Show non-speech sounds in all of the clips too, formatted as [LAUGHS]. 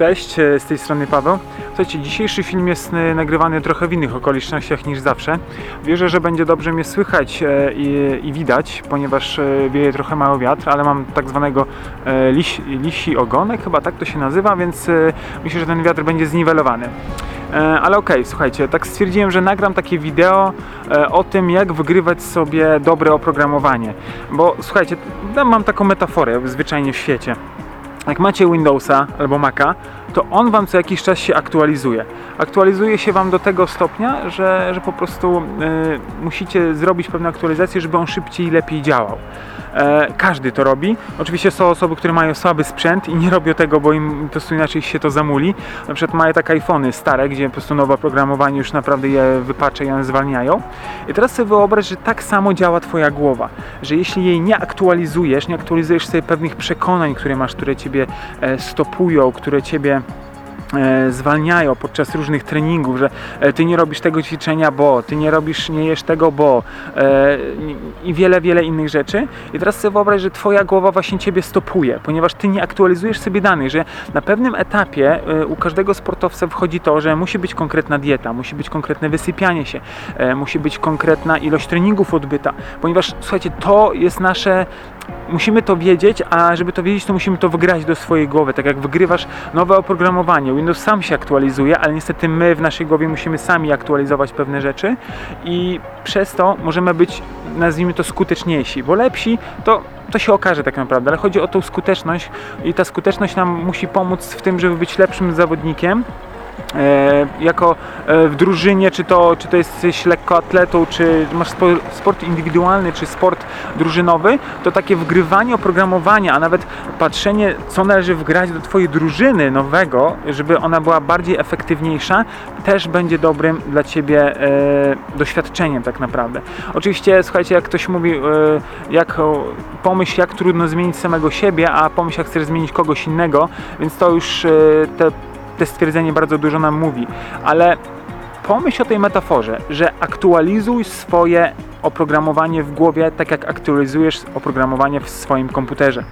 Cześć, e, z tej strony Paweł. Słuchajcie, dzisiejszy film jest e, nagrywany trochę w innych okolicznościach niż zawsze. Wierzę, że będzie dobrze mnie słychać e, i, i widać, ponieważ wieje trochę mały wiatr, ale mam tak zwanego liś, lisi ogonek, chyba tak to się nazywa, więc myślę, że ten wiatr będzie zniwelowany. Ale okej, słuchajcie, tak stwierdziłem, że nagram takie wideo o tym, jak wygrywać sobie dobre oprogramowanie. Bo słuchajcie, mam taką metaforę zwyczajnie w świecie jak macie Windowsa albo Maca, to on wam co jakiś czas się aktualizuje. Aktualizuje się wam do tego stopnia, że, że po prostu y, musicie zrobić pewne aktualizacje, żeby on szybciej i lepiej działał. E, każdy to robi. Oczywiście są osoby, które mają słaby sprzęt i nie robią tego, bo im po prostu inaczej się to zamuli. Na przykład mają takie iPhony stare, gdzie po prostu nowe oprogramowanie już naprawdę je wypacza i one zwalniają. I teraz sobie wyobraź, że tak samo działa Twoja głowa, że jeśli jej nie aktualizujesz, nie aktualizujesz sobie pewnych przekonań, które masz, które Ciebie e, stopują, które Ciebie zwalniają podczas różnych treningów, że e, ty nie robisz tego ćwiczenia, bo ty nie robisz, nie jesz tego, bo e, i wiele, wiele innych rzeczy. I teraz sobie wyobraź, że twoja głowa właśnie ciebie stopuje, ponieważ ty nie aktualizujesz sobie danych, że na pewnym etapie e, u każdego sportowca wchodzi to, że musi być konkretna dieta, musi być konkretne wysypianie się, e, musi być konkretna ilość treningów odbyta, ponieważ słuchajcie, to jest nasze musimy to wiedzieć, a żeby to wiedzieć, to musimy to wygrać do swojej głowy. Tak jak wygrywasz nowe oprogramowanie, Windows sam się aktualizuje, ale niestety my w naszej głowie musimy sami aktualizować pewne rzeczy i przez to możemy być, nazwijmy to, skuteczniejsi, bo lepsi to to się okaże tak naprawdę, ale chodzi o tą skuteczność i ta skuteczność nam musi pomóc w tym, żeby być lepszym zawodnikiem, jako e, w drużynie, czy to, czy to jesteś lekkoatletą, czy masz spo, sport indywidualny, czy sport drużynowy, to takie wgrywanie oprogramowania, a nawet patrzenie, co należy wgrać do Twojej drużyny nowego, żeby ona była bardziej efektywniejsza, też będzie dobrym dla Ciebie e, doświadczeniem tak naprawdę. Oczywiście, słuchajcie, jak ktoś mówi, e, jak pomyśl, jak trudno zmienić samego siebie, a pomyśl, jak chcesz zmienić kogoś innego, więc to już e, te te stwierdzenie bardzo dużo nam mówi, ale pomyśl o tej metaforze, że aktualizuj swoje oprogramowanie w głowie tak jak aktualizujesz oprogramowanie w swoim komputerze.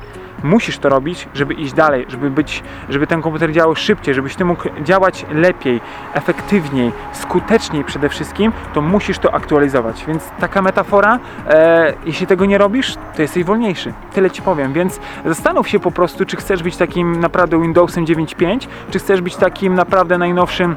Musisz to robić, żeby iść dalej, żeby być, żeby ten komputer działał szybciej, żebyś ty mógł działać lepiej, efektywniej, skuteczniej przede wszystkim, to musisz to aktualizować. Więc taka metafora, e, jeśli tego nie robisz, to jesteś wolniejszy. Tyle ci powiem. Więc zastanów się po prostu, czy chcesz być takim naprawdę Windowsem 9.5, czy chcesz być takim naprawdę najnowszym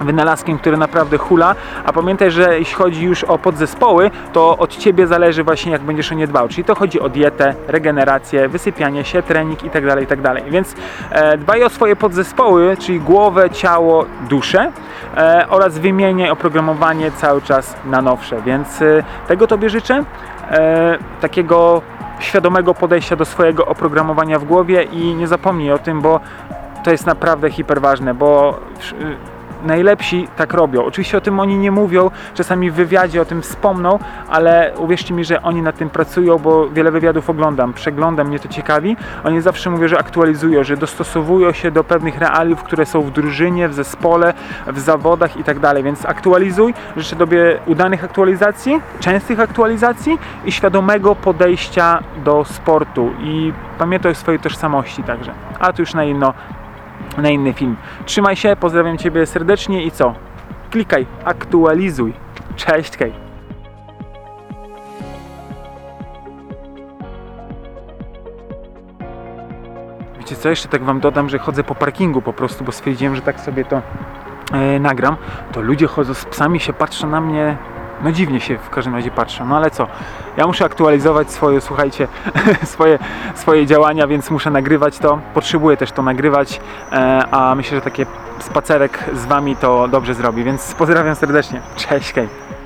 wynalazkiem, który naprawdę hula, a pamiętaj, że jeśli chodzi już o podzespoły, to od Ciebie zależy właśnie jak będziesz o nie dbał, czyli to chodzi o dietę, regenerację, wysypianie się, trening itd., itd. Więc e, dbaj o swoje podzespoły, czyli głowę, ciało, duszę e, oraz wymieniaj oprogramowanie cały czas na nowsze, więc e, tego Tobie życzę, e, takiego świadomego podejścia do swojego oprogramowania w głowie i nie zapomnij o tym, bo to jest naprawdę hiperważne, bo najlepsi tak robią. Oczywiście o tym oni nie mówią, czasami w wywiadzie o tym wspomną, ale uwierzcie mi, że oni nad tym pracują, bo wiele wywiadów oglądam, przeglądam, mnie to ciekawi. Oni zawsze mówią, że aktualizują, że dostosowują się do pewnych realiów, które są w drużynie, w zespole, w zawodach i tak dalej. Więc aktualizuj, życzę Tobie udanych aktualizacji, częstych aktualizacji i świadomego podejścia do sportu i pamiętaj o swojej tożsamości także. A to już na inno na inny film. Trzymaj się, pozdrawiam Ciebie serdecznie i co? Klikaj, aktualizuj. Cześć, hej. Wiecie co, jeszcze tak Wam dodam, że chodzę po parkingu po prostu, bo stwierdziłem, że tak sobie to e, nagram. To ludzie chodzą z psami, się patrzą na mnie, no dziwnie się w każdym razie patrzą, no ale co? Ja muszę aktualizować swoje, słuchajcie, [LAUGHS] swoje, swoje działania, więc muszę nagrywać to. Potrzebuję też to nagrywać, e, a myślę, że taki spacerek z Wami to dobrze zrobi, więc pozdrawiam serdecznie. Cześć, hej.